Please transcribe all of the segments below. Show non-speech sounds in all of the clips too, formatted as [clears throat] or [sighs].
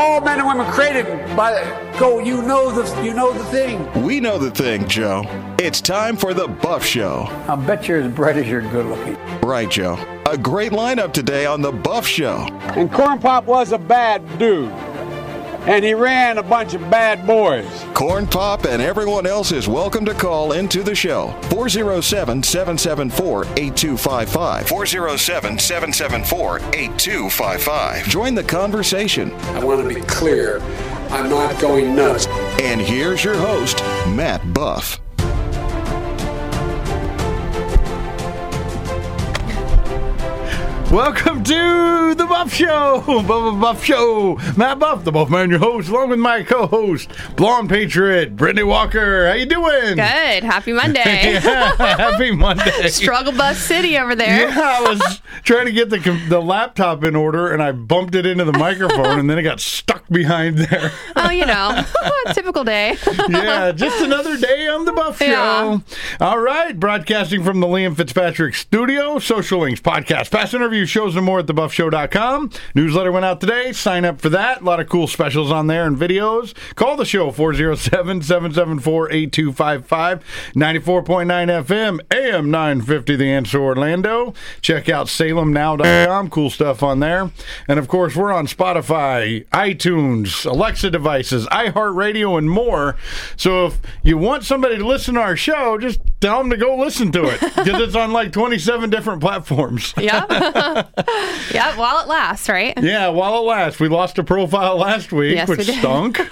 all men and women created by go. You know the you know the thing. We know the thing, Joe. It's time for the Buff Show. I bet you're as bright as you're good looking. Right, Joe. A great lineup today on the Buff Show. And Corn Pop was a bad dude, and he ran a bunch of bad boys. Corn Pop and everyone else is welcome to call into the show. 407 774 8255. 407 774 8255. Join the conversation. I want to be clear. I'm not going nuts. And here's your host, Matt Buff. Welcome to the Buff Show, [laughs] Buff Buff Show. Matt Buff, the Buff Man, your host, along with my co-host, Blonde Patriot, Brittany Walker. How you doing? Good. Happy [laughs] Monday. Yeah, happy [laughs] Monday. Struggle Bus City over there. Yeah, I was trying to get the the laptop in order, and I bumped it into the microphone, and then it got stuck behind there. Oh, you know, typical day. yeah, just another day on the Buff Show. Yeah. All right, broadcasting from the Liam Fitzpatrick studio, social links, podcast, past interviews, shows, and more at thebuffshow.com. Newsletter went out today. Sign up for that. A lot of cool specials on there and videos. Call the show 407 774 8255 94.9 FM, AM 950, The Answer Orlando. Check out salemnow.com. Cool stuff on there. And of course, we're on Spotify, iTunes, Alexa devices, iHeartRadio, and more. So if you want somebody to listen to our show, just tell them to go listen to it because it's on like 27 different platforms. Yep. [laughs] [laughs] yep. While it lasts, right? Yeah, while it lasts. We lost a profile last week, Yes, we which did. stunk. [laughs]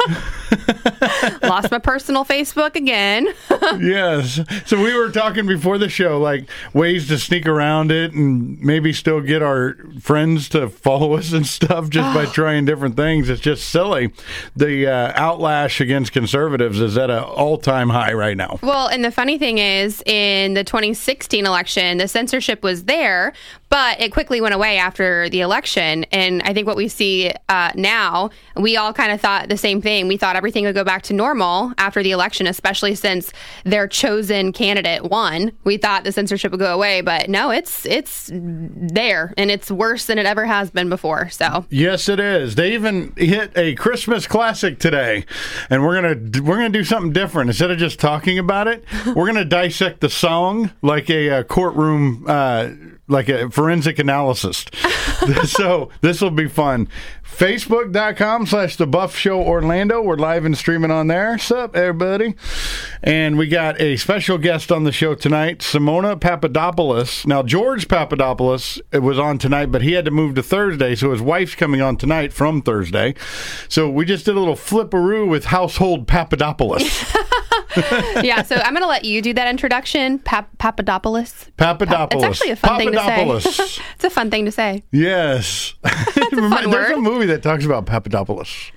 [laughs] Lost my personal Facebook again. [laughs] yes. So we were talking before the show, like ways to sneak around it and maybe still get our friends to follow us and stuff just by [sighs] trying different things. It's just silly. The uh, outlash against conservatives is at an all-time high right now. Well, and the funny thing is, in the 2016 election, the censorship was there, but it quickly went away after the election. And I think what we see uh, now, we all kind of thought the same thing. We thought everything would go back to normal after the election, especially since their chosen candidate won. We thought the censorship would go away, but no, it's it's there, and it's worse than it ever has been before. So. Yes, it is. They even hit a Christmas classic today, and we're gonna we're gonna do something different. Instead of just talking about it, [laughs] we're gonna dissect the song like a, uh courtroom, uh, like a forensic analysis. [laughs] [laughs] so this will be fun. Facebook.com slash the Buff Show Orlando. We're live and streaming on there. Sup, everybody? And we got a special guest on the show tonight, Simona Papadopoulos. Now, George Papadopoulos was on tonight, but he had to move to Thursday, so his wife's coming on tonight from Thursday. So we just did a little flipperoo with household Papadopoulos. [laughs] yeah, so I'm going to let you do that introduction, Pap- Papadopoulos. Papadopoulos. It's actually a fun thing to say. Papadopoulos. [laughs] it's a fun thing to say. Yes. [laughs] fun There's a word. Movie that talks about Papadopoulos.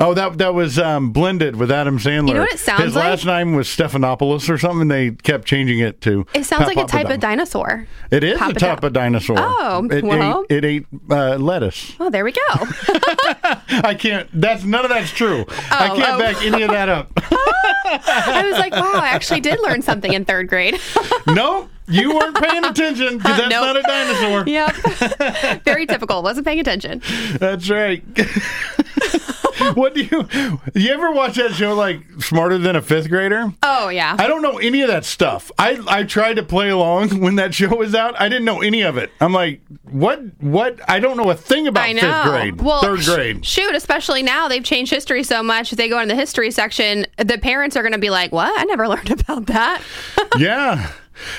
Oh, that that was um, blended with Adam Sandler. You know what it sounds His like? last name was Stephanopoulos or something. They kept changing it to. It sounds like a type of dinosaur. It is a Papadop- type of dinosaur. Oh, it well. ate, it ate uh, lettuce. Oh, there we go. [laughs] I can't. That's none of that's true. I can't oh. back any of that up. [laughs] I was like, wow, I actually did learn something in third grade. [laughs] no, you weren't paying attention because that's Nope. not a dinosaur. yep. [laughs] Very typical. Wasn't paying attention. That's right. [laughs] what do you? You ever watch that show like Smarter Than a Fifth Grader? Oh, yeah. I don't know any of that stuff. I I tried to play along [laughs] when that show was out. I didn't know any of it. I'm like, what? What? I don't know a thing about I know. fifth grade, well, third sh- grade. shoot, especially now they've changed history so much. They go in the history section, the parents are going to be like, "What? I never learned about that." yeah.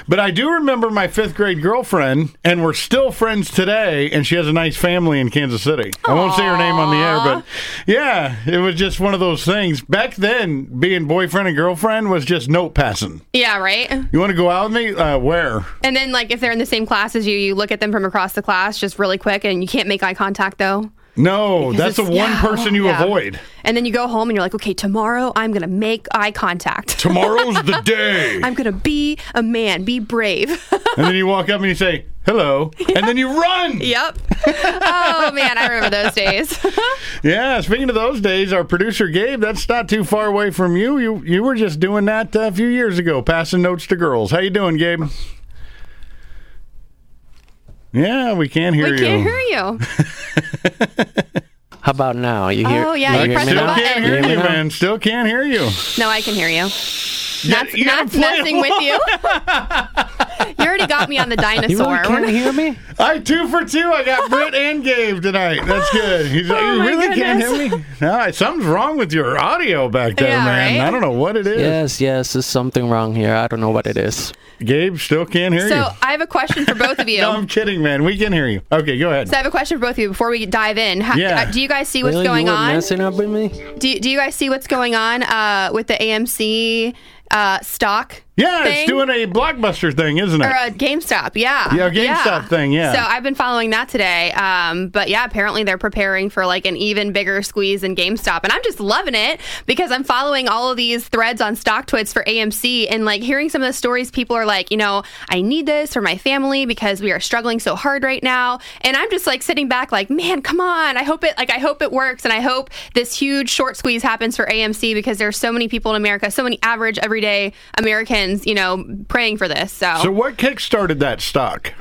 But I do remember my fifth grade girlfriend, and we're still friends today. And she has a nice family in Kansas City. I won't say her name on the air, but yeah, it was just one of those things. Back then, being boyfriend and girlfriend was just note passing. yeah, right. You want to go out with me? Uh, where? And then, like, if they're in the same class as you, you look at them from across the class just really quick, and you can't make eye contact though. No, that's the one it's- person you yeah. avoid. And then you go home and you're like, okay, tomorrow I'm going to make eye contact. [laughs] Tomorrow's the day. I'm going to be a man, be brave. [laughs] And then you walk up and you say, hello. And then you run. yep. Oh, man, I remember those days. [laughs] Yeah, speaking of those days, our producer Gabe, that's not too far away from you. You you were just doing that uh, a few years ago, passing notes to girls. How you doing, Gabe? Yeah, we can't hear we you. We can't hear you. [laughs] How about now? You hear? Oh, yeah, you hear pressed me the Still button. can't hear Hear me you, man. Still can't hear you. No, I can hear you. Not, you gotta not play messing with you. you already got me on the [laughs] You dinosaur. really can't hear me? I two for two. I got Britt and Gabe tonight. That's good. He's like, [laughs] Oh, you my really can't hear me? No, something's wrong with your audio back there, Yeah, man. right? I don't know what it is. Yes, yes. There's something wrong here. I don't know what it is. Gabe still can't hear so you. So I have a question for both of [laughs] you. No, I'm kidding, man. We can hear you. Okay, go ahead. So I have a question for both of you before we dive in. How, Yeah. uh, do you guys see what's really? going you on? messing up with me? Do, do you guys see what's going on uh, with the AMC uh, stock? Yeah, thing? it's doing a blockbuster thing, isn't it? Or a GameStop, yeah. Yeah, GameStop thing, yeah. So I've been following that today. Um, but yeah, apparently they're preparing for like an even bigger squeeze in GameStop. And I'm just loving it because I'm following all of these threads on StockTwits for AMC and like hearing some of the stories people are like, you know, I need this for my family because we are struggling so hard right now. And I'm just like sitting back like, man, come on. I hope it like I hope it works and I hope this huge short squeeze happens for AMC because there's so many people in America, so many average everyday Americans, you know, praying for this. so so what kickstarted that stock?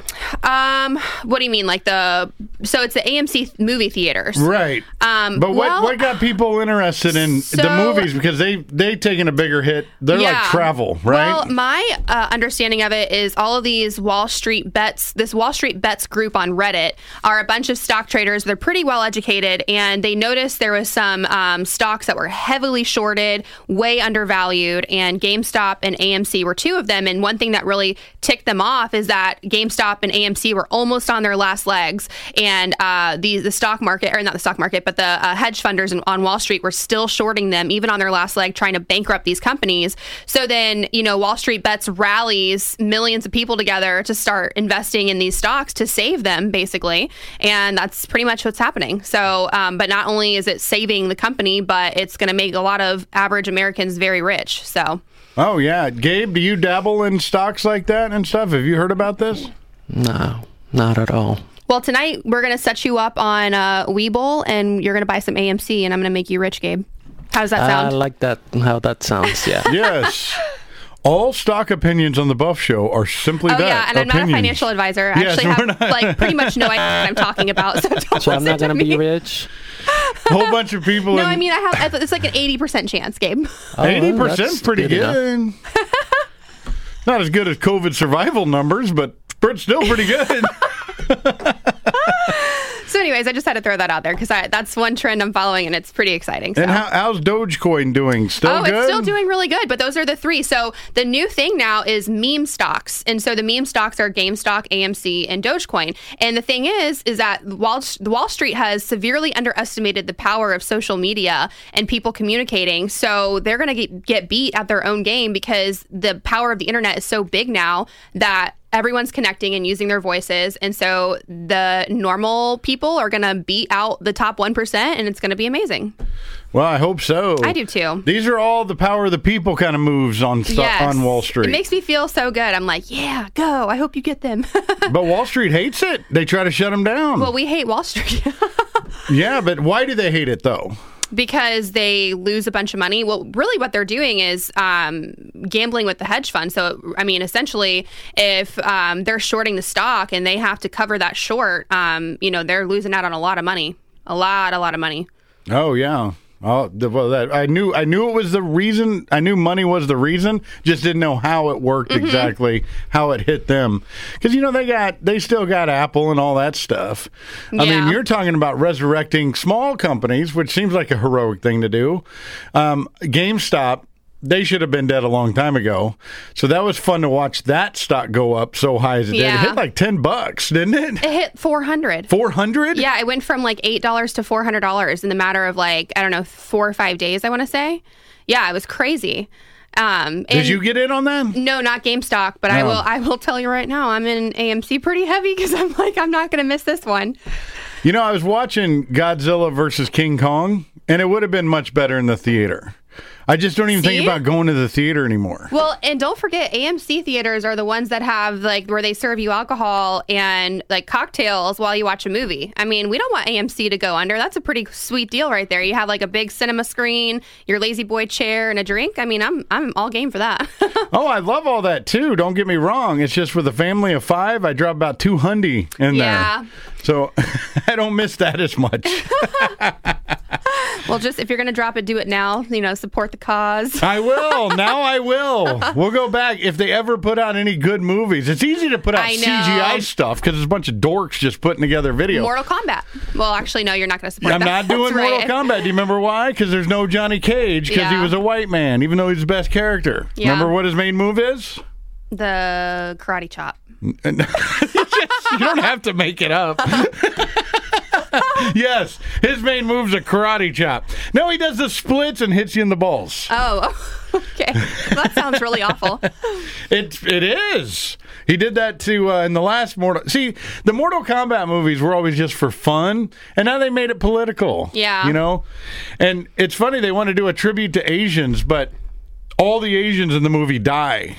um, what do you mean? Like the so it's the AMC movie theaters, Right. Um, but what well- what got people interested in the movies because they they taken a bigger hit. They're like travel, right? Well, my uh, understanding of it is all of these Wall Street bets, this Wall Street bets group on Reddit are a bunch of stock traders. They're pretty well educated, and they noticed there was some um, stocks that were heavily shorted, way undervalued, and GameStop and AMC were two of them. And one thing that really ticked them off is that GameStop and AMC were almost on their last legs, and uh, the the stock market, or not the stock market, but the uh, hedge funders on Wall Street were still shorting them, even on their last leg, trying to bankrupt these companies. So then, you know, Wall Street bets rallies millions of people together to start investing in these stocks to save them, basically, and that's pretty much what's happening. So, um, but not only is it saving the company, but it's going to make a lot of average Americans very rich. So. Oh yeah, Gabe, do you dabble in stocks like that and stuff? Have you heard about this? No, not at all. Well, tonight we're going to set you up on uh, Webull, and you're going to buy some AMC, and I'm going to make you rich, Gabe. How does that sound? I like that. How that sounds. Yeah. [laughs] Yes. All stock opinions on the Buff Show are simply Oh that. yeah, and I'm not a financial advisor. I Yes, actually we're have not. like pretty much no idea what I'm talking about. So, [laughs] don't So I'm not gonna to be rich. A whole bunch of people. No, in, I mean I have. It's like an 80 percent chance, Gabe. Oh, eighty that's percent, pretty enough. good. Not as good as COVID survival numbers, but but still pretty good. [laughs] [laughs] So, anyways, I just had to throw that out there because that's one trend I'm following, and it's pretty exciting. So. and how, how's Dogecoin doing? Still Oh, good. it's still doing really good, but those are the three. So the new thing now is meme stocks, and so the meme stocks are GameStop, AMC, and Dogecoin. And the thing is, is that Wall Wall Street has severely underestimated the power of social media and people communicating. So they're going to get, get beat at their own game because the power of the internet is so big now that everyone's connecting and using their voices and so the normal people are going to beat out the top 1% and it's going to be amazing Well, I hope so. I do too. These are all the power of the people kind of moves on sto- Yes. on Wall Street. It makes me feel so good. I'm like, yeah, go. I hope you get them. [laughs] but Wall Street hates it. They try to shut them down. well, we hate Wall Street [laughs] yeah, but why do they hate it though? Because they lose a bunch of money. Well, really, what they're doing is um, gambling with the hedge fund. So, I mean, essentially, if um, they're shorting the stock and they have to cover that short, um, you know, they're losing out on a lot of money. A lot, a lot of money. Oh yeah. Oh, the- well, that I knew. I knew it was the reason. I knew money was the reason. Just didn't know how it worked Mm-hmm. exactly, how it hit them. Because you know they got, they still got Apple and all that stuff. I mean, you're talking about resurrecting small companies, which seems like a heroic thing to do. Um, GameStop. They should have been dead a long time ago. So that was fun to watch that stock go up so high as it did. It hit like ten bucks, didn't it? It hit 400. Four hundred. Yeah, it went from like eight dollars to four hundred dollars in the matter of like I don't know four or five days. I want to say, yeah, it was crazy. Um, Did you get in on that? No, not GameStop, but I will. I will tell you right now, I'm in AMC pretty heavy because [laughs] I'm like I'm not going to miss this one. You know, I was watching Godzilla versus King Kong, and it would have been much better in the theater. I just don't even think about going to the theater anymore. Well, and don't forget, AMC theaters are the ones that have like where they serve you alcohol and like cocktails while you watch a movie. I mean, we don't want AMC to go under. That's a pretty sweet deal right there. You have like a big cinema screen, your lazy boy chair, and a drink. I mean, I'm I'm all game for that. [laughs] Oh, I love all that too. Don't get me wrong. It's just with a family of five, I drop about two hundy in Yeah. there. So [laughs] I don't miss that as much. [laughs] Well, just if you're going to drop it, do it now. You know, support the cause. I will. [laughs] Now I will. We'll go back. If they ever put out any good movies, it's easy to put out I know. CGI stuff because there's a bunch of dorks just putting together video. Mortal Kombat. Well, actually, no, you're not going to support I'm that. not [laughs] doing That's Mortal right. Kombat. Do you remember why? Because there's no Johnny Cage because he was a white man, even though he's the best character. Yeah. Remember what his main move is? The karate chop. [laughs] you don't have to make it up. [laughs] yes, his main move's a karate chop. No, he does the splits and hits you in the balls. Oh, [laughs] okay. that sounds really awful. [laughs] It it is. He did that to uh, in the last Mortal. See, the Mortal Kombat movies were always just for fun, and now they made it political. Yeah. you know. And it's funny they want to do a tribute to Asians, but all the Asians in the movie die.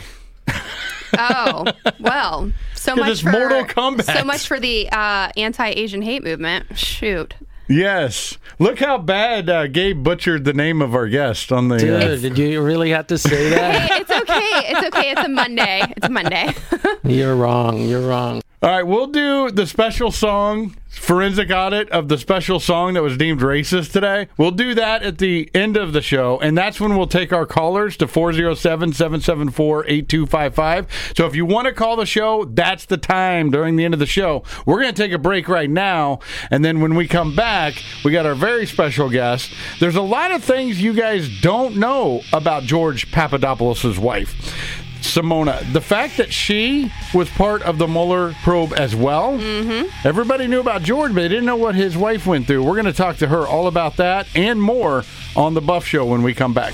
Oh, well, so 'Cause much it's for Mortal Kombat. So much for the uh, anti-Asian hate movement. Shoot. Yes. Look how bad uh, Gabe butchered the name of our guest on the. uh, Dude, did you really have to say [laughs] that? Hey, it's okay. It's okay. It's a Monday. It's a Monday. [laughs] You're wrong. You're wrong. All right, we'll do the special song, forensic audit of the special song that was deemed racist today. We'll do that at the end of the show, and that's when we'll take our callers to 407 774 8255. So if you want to call the show, that's the time during the end of the show. We're going to take a break right now, and then when we come back, we got our very special guest. There's a lot of things you guys don't know about George Papadopoulos' wife. Simona, the fact that she was part of the Mueller probe as well, mm-hmm. everybody knew about George, but they didn't know what his wife went through. We're going to talk to her all about that and more on The Buff Show when we come back.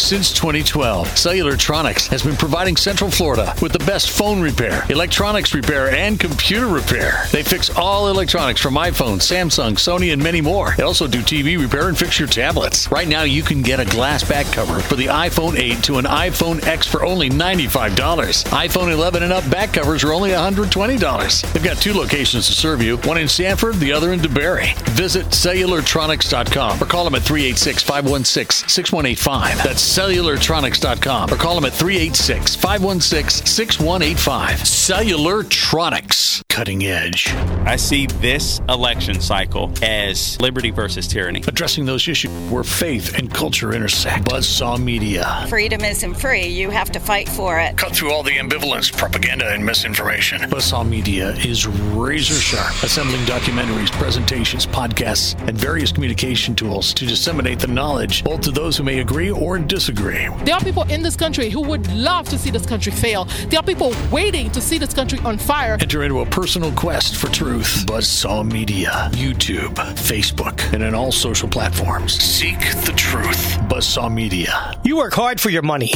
Since 2012, Cellulartronics has been providing Central Florida with the best phone repair, electronics repair, and computer repair. They fix all electronics from iPhone, Samsung, Sony, and many more. They also do TV repair and fix your tablets. Right now, you can get a glass back cover for the iPhone 8 to an iPhone X for only $95. iPhone 11 and up back covers are only $120. They've got two locations to serve you, one in Sanford, the other in DeBary. Visit cellulartronics.com or call them at 386 516 6185. That's cellulartronics.com or call them at 386 516 6185. Cellulartronics. Cutting edge. I see this election cycle as liberty versus tyranny. Addressing those issues where faith and culture intersect. Buzzsaw Media. Freedom isn't free. You have to fight for it. Cut through all the ambivalence, propaganda, and misinformation. Buzzsaw Media is razor sharp, assembling documentaries, presentations, podcasts, and various communication tools to disseminate the knowledge both to those who may agree or disagree. There are people in this country who would love to see this country fail. There are people waiting to see this country on fire. Enter into a personal quest for truth. Buzzsaw Media, YouTube, Facebook, and on all social platforms. Seek the truth. Buzzsaw Media. You work hard for your money.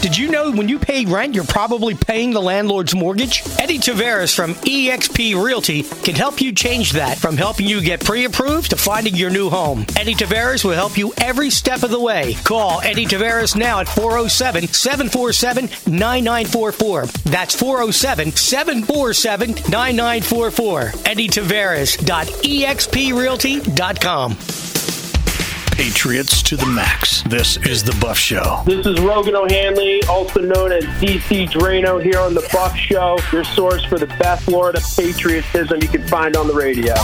Did you know when you pay rent, you're probably paying the landlord's mortgage? Eddie Tavares from eXp Realty can help you change that from helping you get pre approved to finding your new home. Eddie Tavares will help you every step of the way. Call Eddie Tavares now at 407 747 9944. That's 407 747 9944. Eddie Tavares.exprealty.com. Patriots to the max. This is The Buff Show. This is Rogan O'Hanley, also known as DC Drano, here on The Buff Show, your source for the best Florida patriotism you can find on the radio.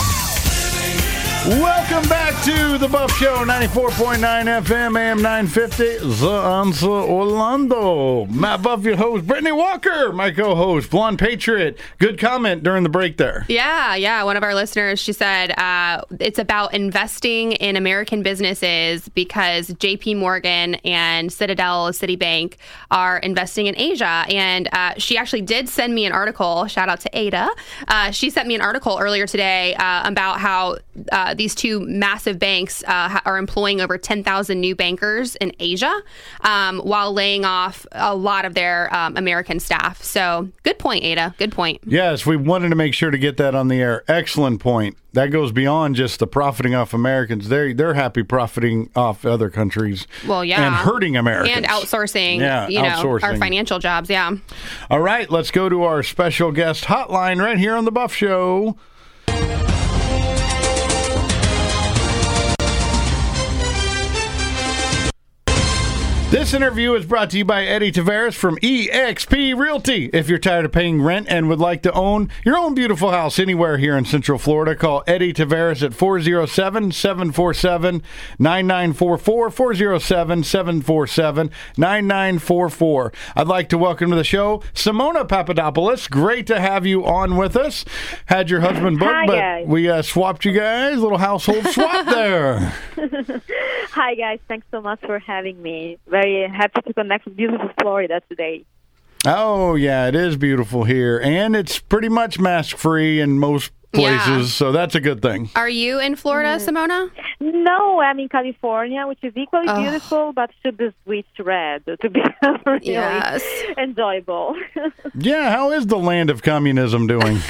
Welcome back to the Buff Show, 94.9 FM, AM 950, The Answer Orlando. Matt Buff, your host, Brittany Walker, my co host, Blonde Patriot. Good comment during the break there. Yeah, yeah. One of our listeners, she said uh, it's about investing in American businesses because JP Morgan and Citadel Citibank are investing in Asia. And uh, she actually did send me an article. Shout out to Ada. Uh, she sent me an article earlier today uh, about how uh, these two massive banks uh, are employing over 10,000 new bankers in Asia um, while laying off a lot of their um, American staff. So, good point, Ada. Good point. Yes, we wanted to make sure to get that on the air. Excellent point. That goes beyond just the profiting off Americans. They they're happy profiting off other countries. Well, yeah, and hurting Americans and outsourcing. Yeah, you know, outsourcing. our financial jobs. Yeah. All right, let's go to our special guest hotline right here on the Buff Show. This interview is brought to you by Eddie Tavares from eXp Realty. If you're tired of paying rent and would like to own your own beautiful house anywhere here in Central Florida, call Eddie Tavares at 407 747 9944. 407 747 9944. I'd like to welcome to the show Simona Papadopoulos. Great to have you on with us. Had your husband booked, Hi, but guys. we uh, swapped you guys. Little household swap [laughs] there. Hi, guys. Thanks so much for having me. Very happy to connect with beautiful Florida today. Oh yeah, it is beautiful here, and it's pretty much mask free in most places, Yeah. so that's a good thing. Are you in Florida, mm. Simona? No, I'm in California, which is equally Ugh. beautiful, but should be switched red to be [laughs] really Yes. enjoyable. [laughs] Yeah, how is the land of communism doing? [laughs]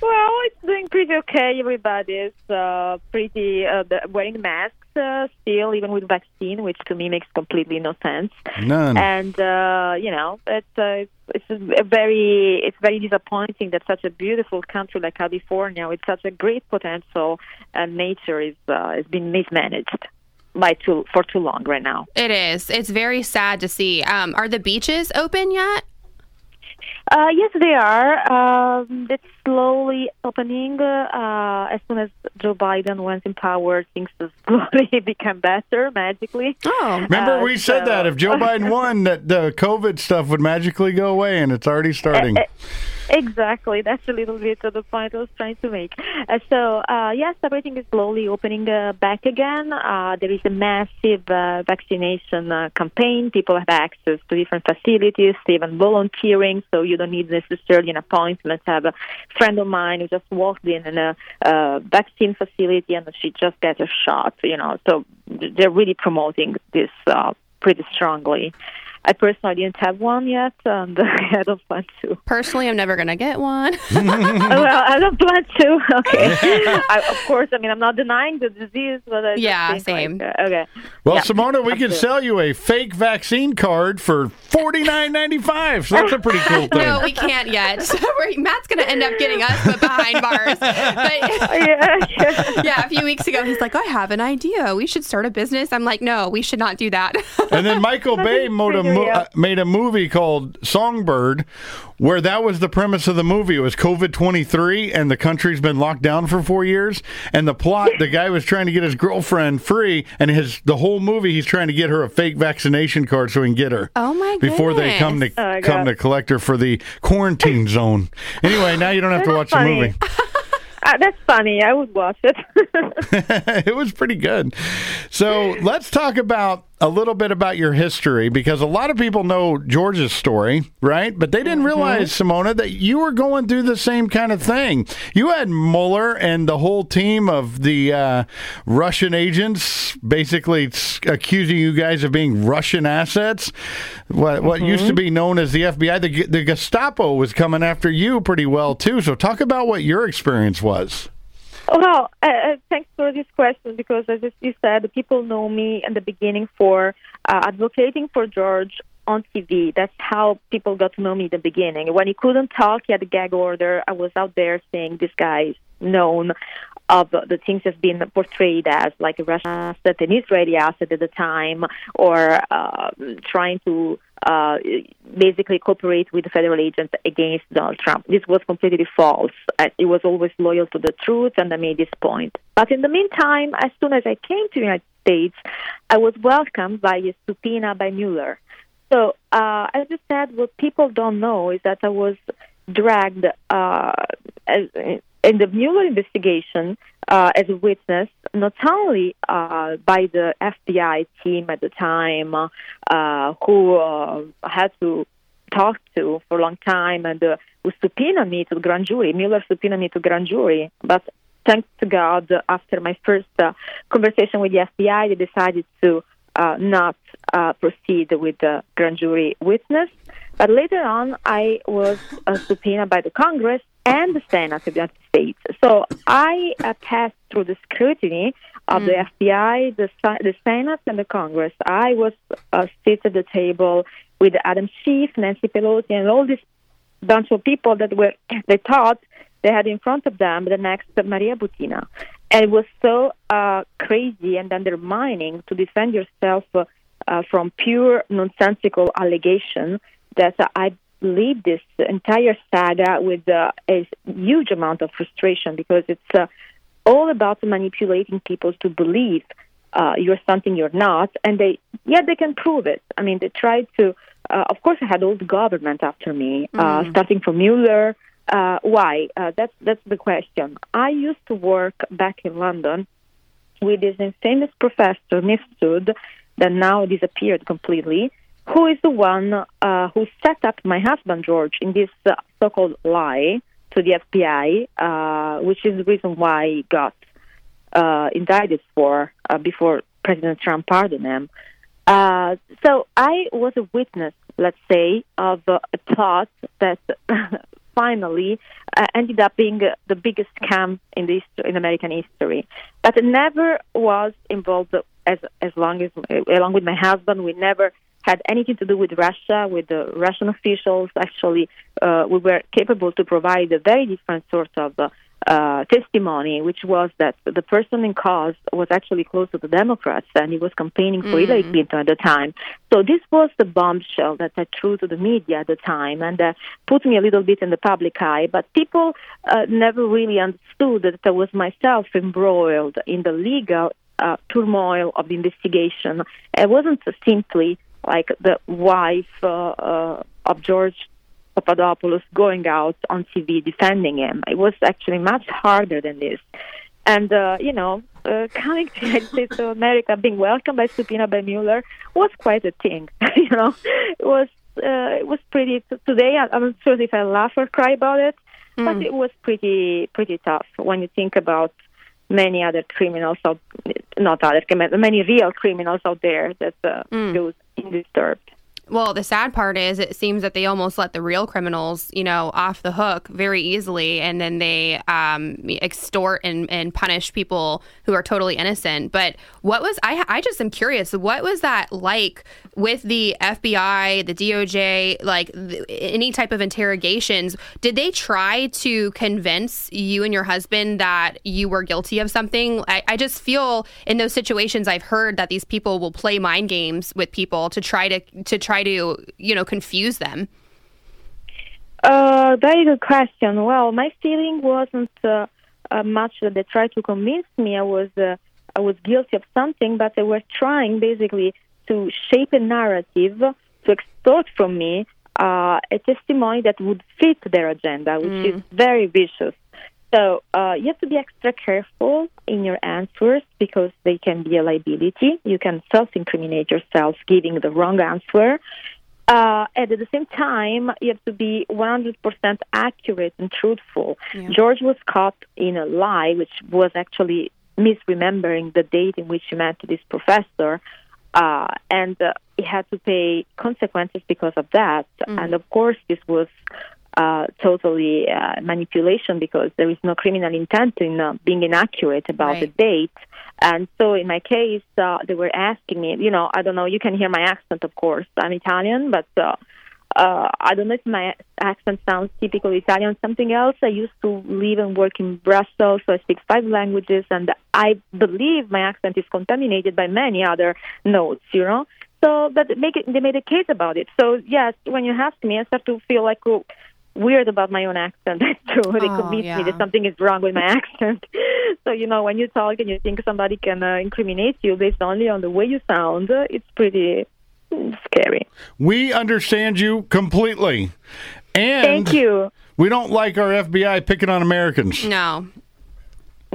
well, it's doing pretty okay. Everybody's uh, pretty uh, wearing masks uh, still, even with vaccine, which to me makes completely no sense. None. And uh, you know, it's uh, it's a very it's very disappointing that such a beautiful country like California, with such a great potential and nature, is uh, is being mismanaged by too for too long right now. It is. It's very sad to see. Um, are the beaches open yet? Uh, yes, they are. Um, it's slowly opening. Uh, as soon as Joe Biden went in power, things just [laughs] slowly become better magically. Oh, Remember, Uh, we said so- that if Joe [laughs] Biden won, that the COVID stuff would magically go away, and it's already starting. Exactly. That's a little bit of the point I was trying to make. Uh, so, uh, yes, everything is slowly opening uh, back again. Uh, there is a massive uh, vaccination uh, campaign. People have access to different facilities, even volunteering, so you don't need necessarily an appointment. Have a friend of mine who just walked in in a vaccine facility and she just got a shot, you know. So they're really promoting this pretty strongly. I personally didn't have one yet, and [laughs] I don't plan to. Personally, I'm never going to get one. [laughs] [laughs] well, I don't plan to. Okay. I, of course, I mean, I'm not denying the disease, but I Yeah, think, same. Like, uh, okay. well, Yeah, Simona, we can sell you a fake vaccine card for forty nine ninety five. So that's a pretty cool thing. no, we can't yet. So Matt's going to end up getting us put behind bars. But yeah, yeah. yeah, a few weeks ago, he's like, I have an idea. We should start a business. I'm like, no, we should not do that. And then Michael Bay made a, mo- uh, made a movie called Songbird, where that was the premise of the movie. It was COVID 23, and the country's been locked down for four years. And the plot the guy was trying to get his girlfriend free, and his the whole movie, he's trying to get her a fake vaccination card so he can get her. Oh, my Before they come to. Oh, come to collect her for the quarantine zone. Anyway, now you don't have to watch the movie. [laughs] Uh, that's funny. I would watch it. [laughs] [laughs] it was pretty good. So let's talk about a little bit about your history because a lot of people know George's story, right? But they didn't realize, Simona, that you were going through the same kind of thing. You had Mueller and the whole team of the uh, Russian agents basically accusing you guys of being Russian assets. What, what used to be known as the FBI, the, the Gestapo was coming after you pretty well, too. So talk about what your experience was. Well, uh, uh, thanks for this question because, as you said, people know me in the beginning for uh, advocating for George on TV. That's how people got to know me in the beginning. When he couldn't talk, he had a gag order. I was out there saying this guy is known of the things that's been portrayed as like a Russian asset, an Israeli asset at the time, or uh, trying to uh, basically cooperate with the federal agents against Donald Trump. This was completely false. I, he was always loyal to the truth, and I made this point But in the meantime, as soon as I came to the United States, I was welcomed by a subpoena by Mueller. So, uh, as I said, what people don't know is that I was dragged uh, as, in the Mueller investigation uh, as a witness, not only uh, by the FBI team at the time, uh, who uh, had to talk to for a long time and uh, who subpoenaed me to the grand jury. Mueller subpoenaed me to grand jury, but thanks to God, after my first uh, conversation with the FBI, they decided to not proceed with the grand jury witness. But later on, I was subpoenaed by the Congress and the Senate of the United States. So I uh, passed through the scrutiny of mm. the FBI, the, the Senate, and the Congress. I was uh, seated at the table with Adam Schiff, Nancy Pelosi, and all this bunch of people that were [clears throat] they thought they had in front of them the next Maria Butina. And it was so uh, crazy and undermining to defend yourself uh, from pure nonsensical allegation that I leave this entire saga with uh, a huge amount of frustration because it's uh, all about manipulating people to believe uh, you're something you're not, and they yeah they can prove it. I mean, they tried to. Uh, of course, I had all the government after me, uh, mm. starting from Mueller. Uh, why? that's that's the question. I used to work back in London with this infamous professor Mifsud that now disappeared completely who is the one uh, who set up my husband George in this uh, so-called lie to the FBI, uh, which is the reason why he got uh, indicted for uh, before President Trump pardoned him. Uh, so I was a witness, let's say, of a plot that [laughs] finally ended up being the biggest scam in this in American history. But never was involved as as long as along with my husband. We never had anything to do with Russia, with the Russian officials. Actually, uh, we were capable to provide a very different sort of uh, uh, testimony, which was that the person in cause was actually close to the Democrats and he was campaigning for mm. Hillary Clinton at the time. So this was the bombshell that I threw to the media at the time and uh, put me a little bit in the public eye. But people uh, never really understood that I was myself embroiled in the legal uh, turmoil of the investigation. I wasn't simply like the wife uh, uh, of George Papadopoulos going out on TV defending him. It was actually much harder than this. And, uh, you know, uh, coming to the United States of America, being welcomed by subpoena by Mueller was quite a thing. [laughs] you know, it was uh, it was pretty. Today, I'm not sure if I laugh or cry about it, mm. but it was pretty pretty tough when you think about many other criminals out, not other criminals, many real criminals out there that uh, mm. goes undisturbed. Well, the sad part is it seems that they almost let the real criminals, you know, off the hook very easily, and then they um, extort and, and punish people who are totally innocent. But what was I? I just am curious. What was that like with the FBI, the DOJ, like th- any type of interrogations? Did they try to convince you and your husband that you were guilty of something? I, I just feel in those situations, I've heard that these people will play mind games with people to try to to try to, you know, confuse them? Uh, very good question. Well, my feeling wasn't uh, uh, much that they tried to convince me I was uh, I was guilty of something, but they were trying basically to shape a narrative to extort from me uh, a testimony that would fit their agenda, which mm. is very vicious. So uh, you have to be extra careful in your answers because they can be a liability. You can self-incriminate yourself giving the wrong answer. Uh, and at the same time, you have to be 100% accurate and truthful. Yeah. George was caught in a lie, which was actually misremembering the date in which he met this professor. Uh, and uh, he had to pay consequences because of that. Mm. And of course, this was uh, totally uh, manipulation because there is no criminal intent in uh, being inaccurate about right. the date. And so in my case, uh, they were asking me, you know, I don't know, you can hear my accent, of course. I'm Italian, but uh, uh, I don't know if my accent sounds typical Italian, something else. I used to live and work in Brussels, so I speak five languages, and I believe my accent is contaminated by many other notes, you know. So, but make it, they made a case about it. So, yes, when you ask me, I start to feel like, oh, weird about my own accent. That's true. They oh, convinced yeah. me that something is wrong with my [laughs] accent. so you know when you talk and you think somebody can uh, incriminate you based only on the way you sound, uh, it's pretty scary. We understand you completely. And Thank you. We don't like our FBI picking on Americans. No.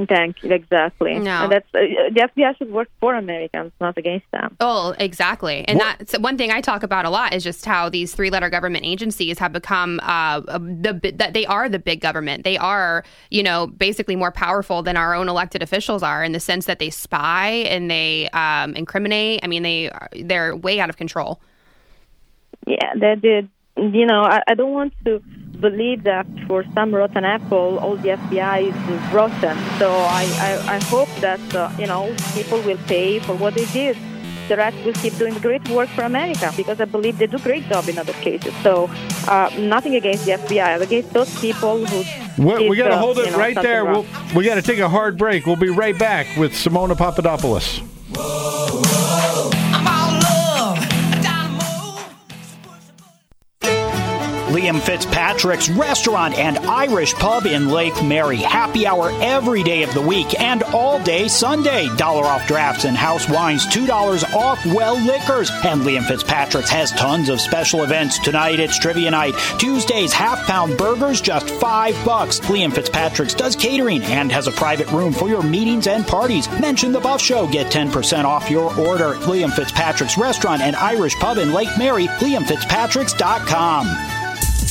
Thank you. Exactly. No. And that's uh, the FBI should work for Americans, not against them. Oh, exactly. And that's one thing I talk about a lot is just how these three-letter government agencies have become uh, the that they are the big government. They are, you know, basically more powerful than our own elected officials are in the sense that they spy and they um, incriminate. I mean, they they're way out of control. Yeah, they did. You know, I, I don't want to believe that for some rotten apple, all the FBI is rotten. So I, I, I hope that, uh, you know, people will pay for what they did. The rest will keep doing great work for America because I believe they do great job in other cases. So uh, nothing against the FBI, against those people who. We, we got to uh, hold you it know, right there. We'll, we got to take a hard break. We'll be right back with Simona Papadopoulos. Liam Fitzpatrick's Restaurant and Irish Pub in Lake Mary. Happy hour every day of the week and all day Sunday. Dollar off drafts and house wines, $2 off well liquors. And Liam Fitzpatrick's has tons of special events. Tonight it's trivia night. Tuesdays, half pound burgers, just five bucks. Liam Fitzpatrick's does catering and has a private room for your meetings and parties. Mention the Buff Show, get 10% off your order. Liam Fitzpatrick's Restaurant and Irish Pub in Lake Mary, liamfitzpatricks.com.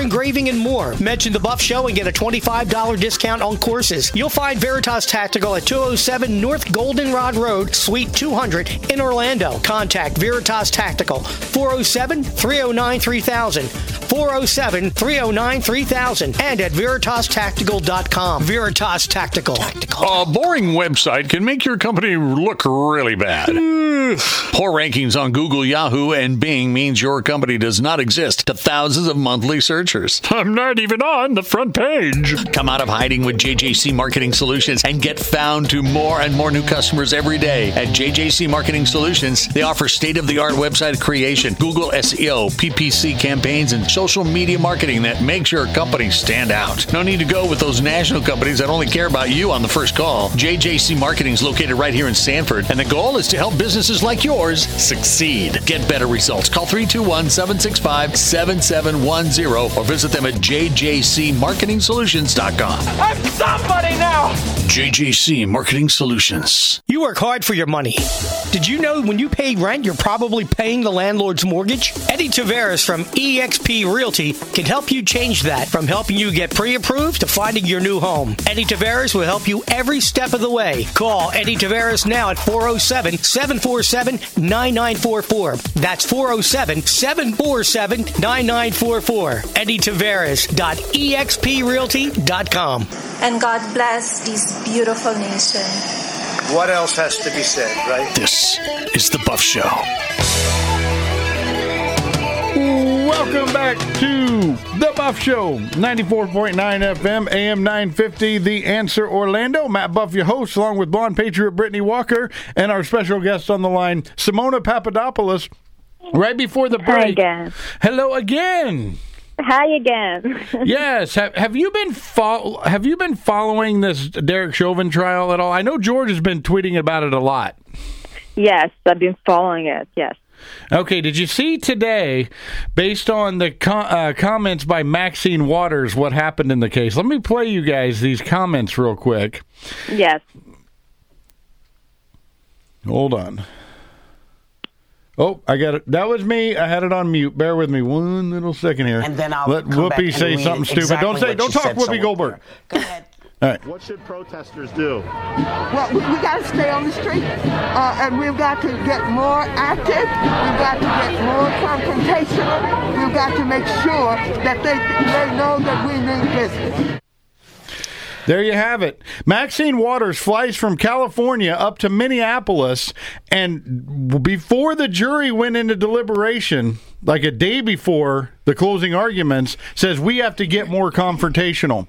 engraving, and more. Mention the Buff Show and get a $25 discount on courses. You'll find Veritas Tactical at 207 North Goldenrod Road, Suite 200 in Orlando. Contact Veritas Tactical 407 309 3000. 407 309 3000 and at veritastactical.com. Veritas Tactical. A boring website can make your company look really bad. [sighs] Poor rankings on Google, Yahoo, and Bing means your company does not exist to thousands of monthly searchers. I'm not even on the front page. Come out of hiding with JJC Marketing Solutions and get found to more and more new customers every day. At JJC Marketing Solutions, they offer state of the art website creation, Google SEO, PPC campaigns, and social media marketing that makes your company stand out. No need to go with those national companies that only care about you on the first call. JJC Marketing is located right here in Sanford, and the goal is to help businesses like yours succeed. Get better results. Call 321 765 7710 or visit them at jjcmarketingsolutions.com. I'm somebody now! JJC Marketing Solutions. You work hard for your money. Did you know when you pay rent, you're probably paying the landlord's mortgage? Eddie Taveras from eXp Realty can help you change that from helping you get pre approved to finding your new home. Eddie Taveras will help you every step of the way. Call Eddie Taveras now at 407 747 9944. That's 407 747 9944. Eddie Taveras.exprealty.com. And God bless this beautiful nation. What else has to be said, right? This is The Buff Show. Welcome back to The Buff Show, 94.9 FM, AM 950, The Answer Orlando. Matt Buff, your host, along with Blonde Patriot Brittany Walker, and our special guest on the line, Simona Papadopoulos. Right before the break. Hi again. Hello again. Hi again. [laughs] yes. Have, have you been fo- Have you been following this Derek Chauvin trial at all? I know George has been tweeting about it a lot. yes, I've been following it. Yes. Okay, did you see today, based on the co- uh, comments by Maxine Waters, what happened in the case? Let me play you guys these comments real quick. Yes. Hold on. Oh, I got it. That was me. I had it on mute. Bear with me one little second here. And then I'll let come Whoopi and say read something stupid. don't say. Don't talk said Whoopi somewhere. Goldberg. Go ahead. All right. What should protesters do? Well, we, we got to stay on the street, uh, and we've got to get more active. We've got to get more confrontational. We've got to make sure that they they know that we mean business. There you have it. Maxine Waters flies from California up to Minneapolis, and before the jury went into deliberation, like a day before the closing arguments, says we have to get more confrontational.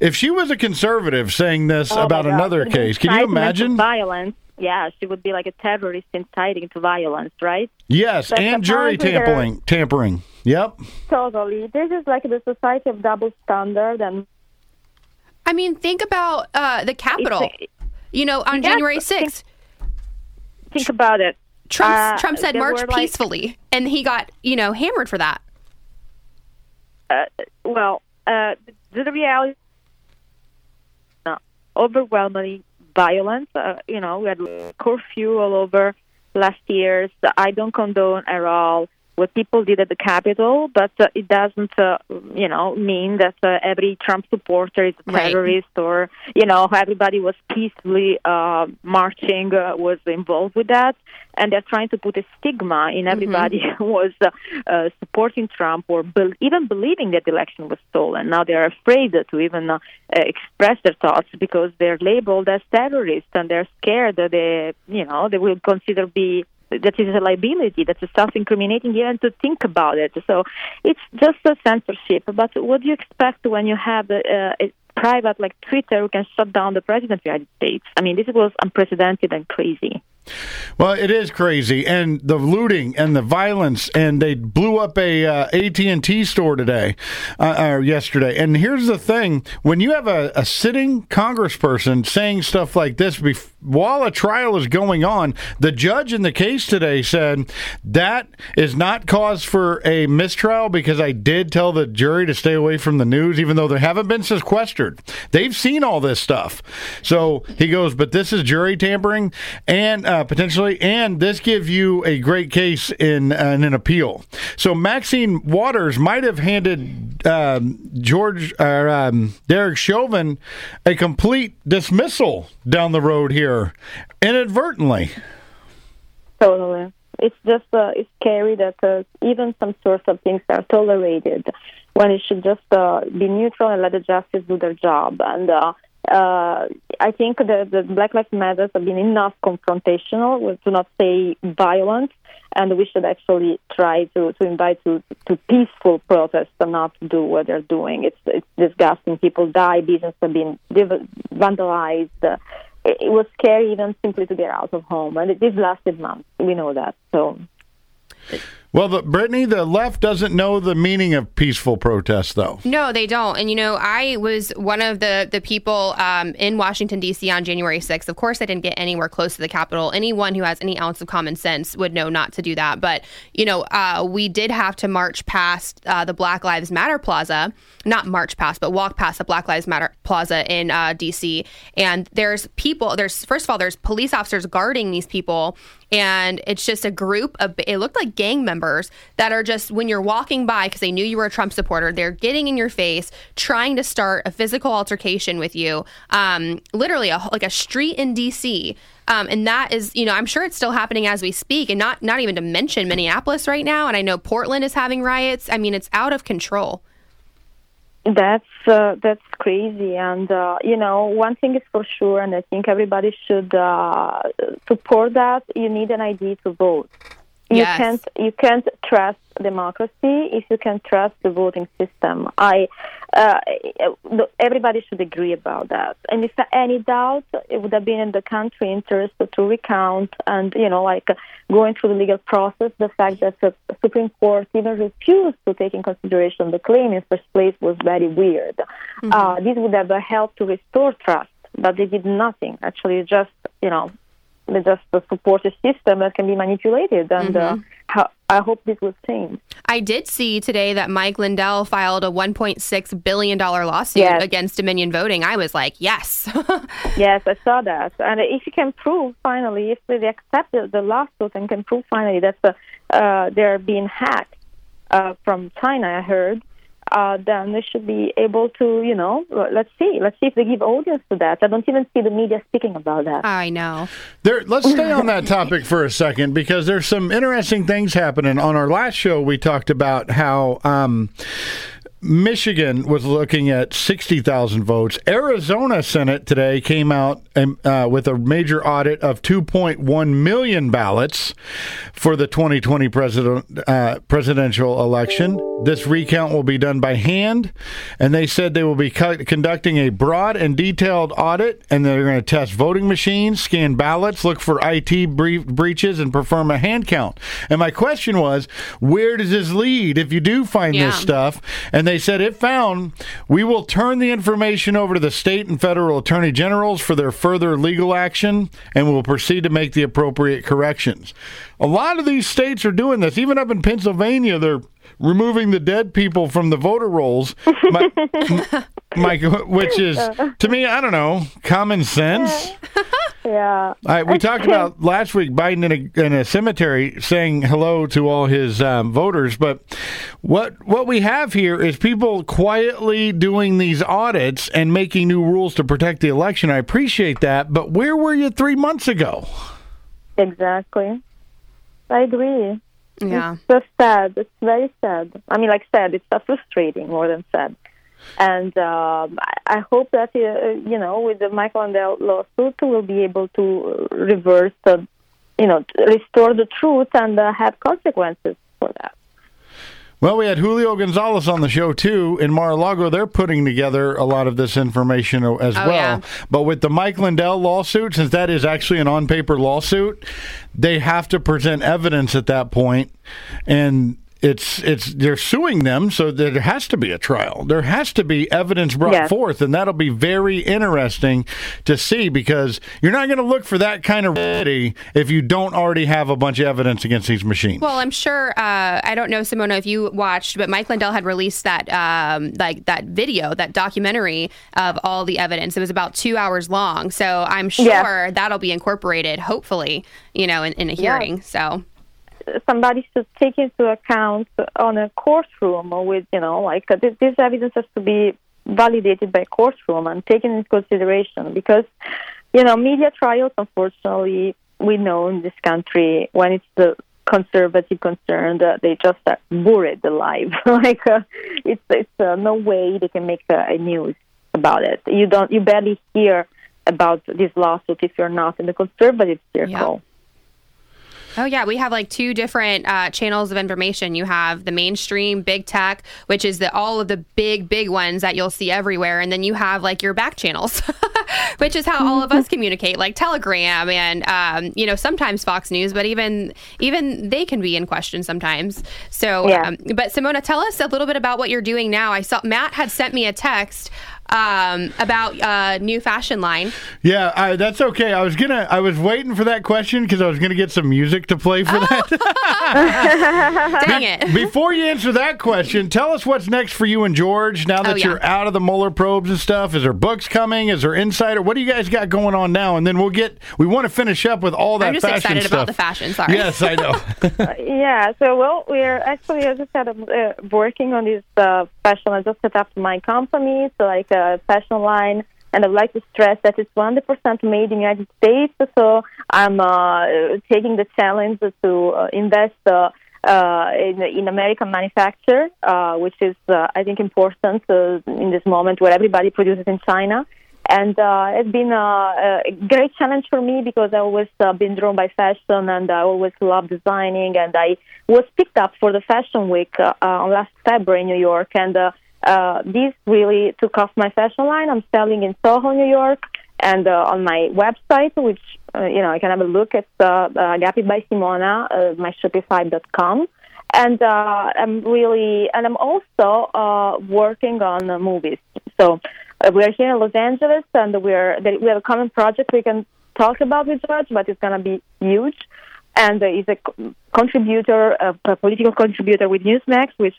If she was a conservative saying this Oh about another case, can you imagine? violence? Yeah, she would be like a terrorist inciting to violence, right? Yes, But and jury tampering. Tampering. Yep. Totally. This is like the society of double standard and I mean, think about uh, the Capitol. You know, on Yeah, January think- 6th, think about it. Trump, Uh, Trump said march were, like- peacefully, and he got, you know, hammered for that. Uh, well, uh, the reality, no, overwhelmingly violent. Uh, you know, we had curfew all over last year. So I don't condone at all what people did at the Capitol, but uh, it doesn't, uh, you know, mean that uh, every Trump supporter is a Right. terrorist or, you know, everybody was peacefully uh, marching, uh, was involved with that. And they're trying to put a stigma in everybody [laughs] who was uh, uh, supporting Trump or bel even believing that the election was stolen. Now they're afraid to even uh, express their thoughts because they're labeled as terrorists and they're scared that they, you know, they will consider be that is a liability, that's a self-incriminating even to think about it. So it's just a censorship. But what do you expect when you have a, a private like Twitter who can shut down the president of the United States? I mean, this was unprecedented and crazy. Well, it is crazy, and the looting and the violence, and they blew up a uh, AT and T store today, uh, or yesterday. And here's the thing: when you have a, a sitting Congressperson saying stuff like this bef- while a trial is going on, the judge in the case today said that is not cause for a mistrial because I did tell the jury to stay away from the news, even though they haven't been sequestered. They've seen all this stuff. So he goes, but this is jury tampering and uh, potentially, and this gives you a great case in, uh, in an appeal. So Maxine Waters might have handed um, George or um, Derek Chauvin a complete dismissal down the road here inadvertently. Totally. It's just uh, it's scary that uh, even some sorts of things are tolerated when it should just uh, be neutral and let the justice do their job. And uh, I think the, the Black Lives Matter have been enough confrontational, to not say violent, and we should actually try to, to invite to, to peaceful protests and not do what they're doing. It's, it's disgusting. People die, businesses have been vandalized. It, it was scary even simply to get out of home, and it, this lasted months. We know that. So Well, the, Brittany, the left doesn't know the meaning of peaceful protest, though. No, they don't. And you know, I was one of the the people um, in Washington D.C. on January 6th. Of course, I didn't get anywhere close to the Capitol. Anyone who has any ounce of common sense would know not to do that. But you know, uh, we did have to march past uh, the Black Lives Matter Plaza, not march past, but walk past the Black Lives Matter Plaza in uh, D.C. And there's people. There's first of all, there's police officers guarding these people and it's just a group of it looked like gang members that are just when you're walking by because they knew you were a Trump supporter, they're getting in your face, trying to start a physical altercation with you. Um, literally, a, like a street in D.C. Um, and that is, you know, I'm sure it's still happening as we speak, and not not even to mention Minneapolis right now. And I know Portland is having riots. I mean, it's out of control. That's uh, that's crazy, and uh, you know one thing is for sure, and I think everybody should uh, support that. You need an ID to vote. You Yes. can't you can't trust democracy if you can trust the voting system. I uh, everybody should agree about that. And if there any doubt, it would have been in the country interest to recount and you know like going through the legal process. The fact that the Supreme Court even refused to take in consideration the claim in first place was very weird. Uh, this would have helped to restore trust, but they did nothing. Actually, just you know just support a system that can be manipulated, and uh, ho- I hope this will change. I did see today that Mike Lindell filed a 1.6 billion dollar lawsuit Yes. against Dominion Voting. I was like, yes. [laughs] Yes, I saw that. And if you can prove finally, if they accept the, the lawsuit and can prove finally that uh, uh, they're being hacked uh, from China, I heard, uh, then they should be able to, you know, let's see. Let's see if they give audience to that. I don't even see the media speaking about that. I know. There, let's stay on that topic for a second because there's some interesting things happening. On our last show, we talked about how um, Michigan was looking at 60,000 votes. Arizona Senate today came out um, uh, with a major audit of 2.1 million ballots for the 2020 president, uh, presidential election. This recount will be done by hand, and they said they will be cu- conducting a broad and detailed audit, and they're going to test voting machines, scan ballots, look for IT bre- breaches, and perform a hand count. And my question was, where does this lead if you do find Yeah. this stuff? And they said it found we will turn the information over to the state and federal attorney generals for their further legal action, and we'll proceed to make the appropriate corrections. A lot of these states are doing this. Even up in Pennsylvania, they're removing the dead people from the voter rolls. My, [laughs] my, which is uh. to me, I don't know, common sense. [laughs] Yeah. I, we talked about last week Biden in a, in a cemetery saying hello to all his um, voters, but what what we have here is people quietly doing these audits and making new rules to protect the election. I appreciate that, but where were you three months ago? Exactly. I agree. Yeah. It's just sad. It's very sad. I mean, like sad, it's uh, frustrating more than sad. And um, I, I hope that, uh, you know, with the Michael Lindell lawsuit, we'll be able to reverse the, you know, restore the truth and uh, have consequences for that. Well, we had Julio Gonzalez on the show too in Mar-a-Lago. They're putting together a lot of this information as Oh, well. yeah. But with the Mike Lindell lawsuit, since that is actually an on-paper lawsuit, they have to present evidence at that point, and it's it's they're suing them, so there has to be a trial. There has to be evidence brought Yes. forth, and that'll be very interesting to see because you're not going to look for that kind of reality if you don't already have a bunch of evidence against these machines. Well, I'm sure. Uh, I don't know, Simona, if you watched, but Mike Lindell had released that um, like that video, that documentary of all the evidence. It was about two hours long, so I'm sure Yeah. that'll be incorporated, hopefully, you know, in, in a Yeah. hearing. So somebody should take into account on a courtroom with you know like uh, this, this evidence has to be validated by courtroom and taken into consideration because you know media trials unfortunately we know in this country when it's the conservative concerned uh, they just are buried alive. [laughs] Like uh, it's it's uh, no way they can make uh, a news about it. You don't you barely hear about this lawsuit if you're not in the conservative circle Oh yeah, we have like two different uh, channels of information. You have the mainstream big tech, which is the all of the big big ones that you'll see everywhere, and then you have like your back channels, [laughs] which is how all of us communicate, like Telegram and um, you know sometimes Fox News, but even even they can be in question sometimes. So, Yeah. um, but Simona, tell us a little bit about what you're doing now. I saw Matt had sent me a text um, about uh, new fashion line. Yeah, I, that's okay. I was gonna, I was waiting for that question because I was gonna get some music to play for that. [laughs] Dang it! Before you answer that question, tell us what's next for you and George. Now that Oh, yeah. you're out of the Mueller probes and stuff, is there books coming? Is there insider? What do you guys got going on now? And then we'll get. We want to finish up with all that I'm just fashion excited stuff. about the fashion. Sorry. Yes, I know. [laughs] yeah, so well, we're actually, as I said, I'm uh, working on this uh, fashion. I just set up my company, so like a fashion line, and I'd like to stress that it's 100% made in the United States. So I'm uh, taking the challenge to uh, invest. Uh, uh, in, in American manufacture, uh, which is, uh, I think, important in this moment where everybody produces in China. And it's been uh, a great challenge for me because I always been drawn by fashion and I always love designing. And I was picked up for the Fashion Week uh, last February in New York. And uh, uh, this really took off my fashion line. I'm selling in Soho, New York, and uh, on my website, which uh, you know I can have a look at uh, uh, Agape by Simona, uh, my Shopify.com. And uh, I'm really, and I'm also uh, working on uh, movies. So uh, we are here in Los Angeles, and we're we have a common project we can talk about with George, but it's going to be huge. And uh, he's a contributor, a political contributor with Newsmax, which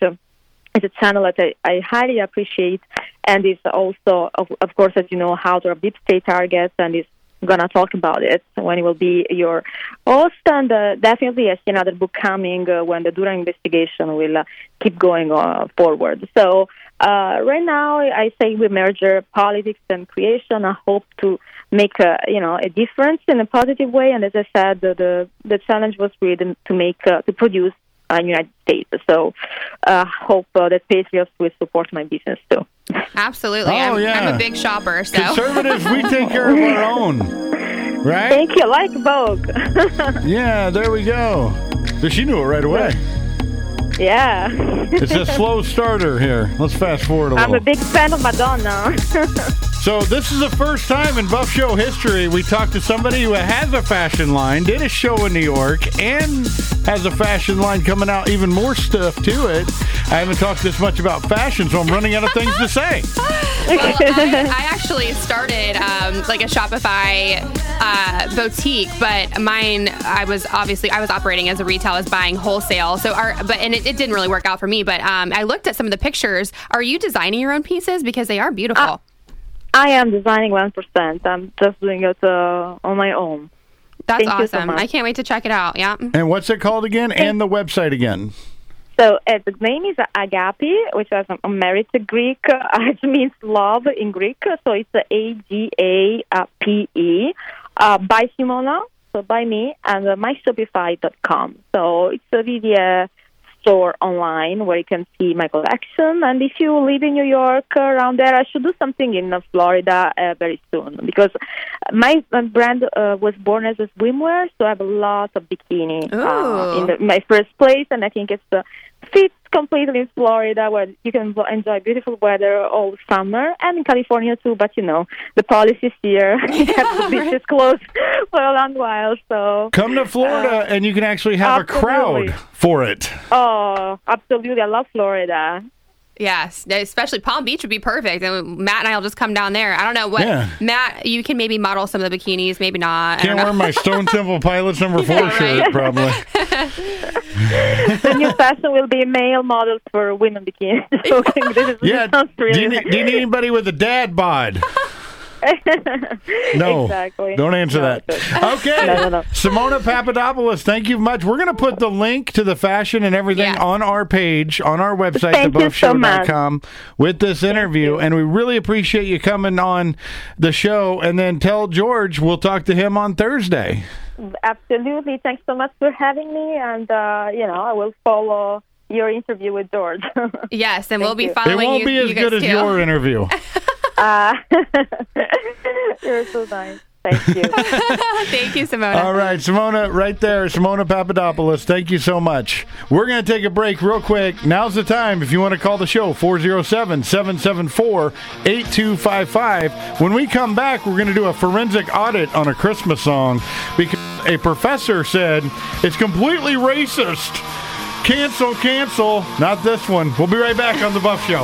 uh, is a channel that I, I highly appreciate, and is also, of, of course, as you know, how to deep state targets, and is going to talk about it when it will be your host. And uh, definitely, I see another book coming uh, when the Durham investigation will uh, keep going uh, forward. So uh, right now, I say we merge uh, politics and creation. I hope to make a you know a difference in a positive way. And as I said, the the, the challenge was really to make uh, to produce uh, United States. So, uh, hope uh, that Patriots will support my business too. Absolutely. Oh, I'm, I'm a big shopper. So Conservatives, we take care of our own. Right? Thank you. Like Vogue. [laughs] Yeah, there we go. She knew it right away. yeah. It's a [laughs] slow starter here. Let's fast forward a I'm little. a big fan of Madonna. [laughs] So this is the first time in Buff Show history we talked to somebody who has a fashion line, did a show in New York, and has a fashion line coming out, even more stuff to it. I haven't talked this much about fashion, so I'm running out of things to say. [laughs] well, I, I actually started um, like a Shopify uh, boutique, but mine I was obviously I was operating as a retail, I was buying wholesale. So our but and it, it didn't really work out for me. But um, I looked at some of the pictures. Are you designing your own pieces because they are beautiful? I am designing 1%. I'm just doing it uh, on my own. That's Thank you so awesome. I can't wait to check it out. Yeah. And what's it called again? And the website again. So uh, the name is Agape, which is I'm married to Greek. [laughs] Uh, it means love in Greek. So it's A G A P E uh, by Simona, so by me, and uh, myshopify.com. So it's a video store online where you can see my collection. And if you live in New York around there, I should do something in uh, Florida uh, very soon because my, my brand uh, was born as a swimwear, so I have a lot of bikini uh, in the, my first place, and I think it's uh, fits completely in Florida where you can enjoy beautiful weather all summer and in California too. But you know the policies here [laughs] you have the [laughs] beaches closed for a long while. So Come to Florida uh, and you can actually have a crowd for it. oh, absolutely, I love Florida. Yes, especially Palm Beach would be perfect. And Matt and I will just come down there. I don't know what Yeah. Matt. You can maybe model some of the bikinis, maybe not. I Can't wear my [laughs] Stone Temple Pilots number four shirt, probably. [laughs] the new fashion will be male models for women bikinis. [laughs] So this is, Yeah. this sounds Do you, need, do you need anybody with a dad bod? [laughs] No. exactly. Don't answer No, that. [laughs] Okay. No, no, no. Simona Papadopoulos, thank you much. We're going to put the link to the fashion and everything on our page, on our website, Thank you so with this interview. And we really appreciate you coming on the show. And then tell George we'll talk to him on Thursday. Absolutely. Thanks so much for having me, and uh, you know I will follow your interview with George. [laughs] Yes, and we'll be you. It won't you. be as good as too. your interview. Uh, [laughs] you're so nice. Thank you. [laughs] Thank you, Simona. All right, Simona, right there, Simona Papadopoulos. Thank you so much. We're going to take a break real quick. Now's the time if you want to call the show 407 774 8255. When we come back, we're going to do a forensic audit on a Christmas song because a professor said it's completely racist. Cancel, cancel. Not this one. We'll be right back on The Buff Show.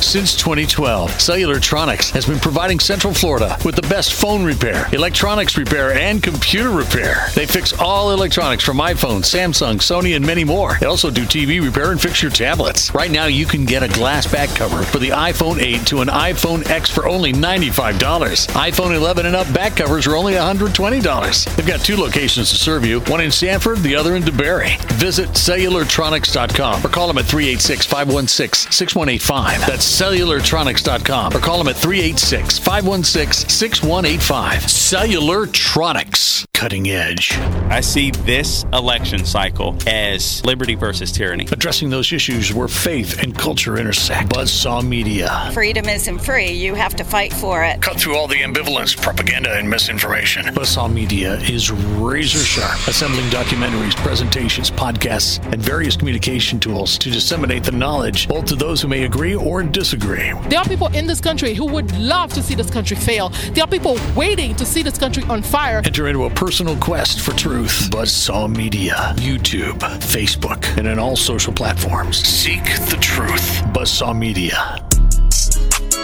Since 2012, Cellulartronics has been providing Central Florida with the best phone repair, electronics repair, and computer repair. They fix all electronics from iPhone, Samsung, Sony, and many more. They also do TV repair and fix your tablets. Right now, you can get a glass back cover for the iPhone 8 to an iPhone X for only $95. iPhone 11 and up back covers are only $120. They've got two locations to serve you, one in Sanford, the other in DeBary. Visit cellulartronics.com or call them at 386 516 6185. That's cellulartronics.com or call them at 386 516 6185. Cellulartronics. Cutting edge. I see this election cycle as liberty versus tyranny. Addressing those issues where faith and culture intersect. Buzzsaw Media. Freedom isn't free. You have to fight for it. Cut through all the ambivalence, propaganda, and misinformation. Buzzsaw Media is razor sharp, assembling documentaries, presentations, podcasts, and various communication tools to disseminate the knowledge both to those who may agree or disagree. There are people in this country who would love to see this country fail. There are people waiting to see this country on fire. Enter into a personal quest for truth. Buzzsaw Media, YouTube, Facebook, and in all social platforms. Seek the truth. Buzzsaw Media.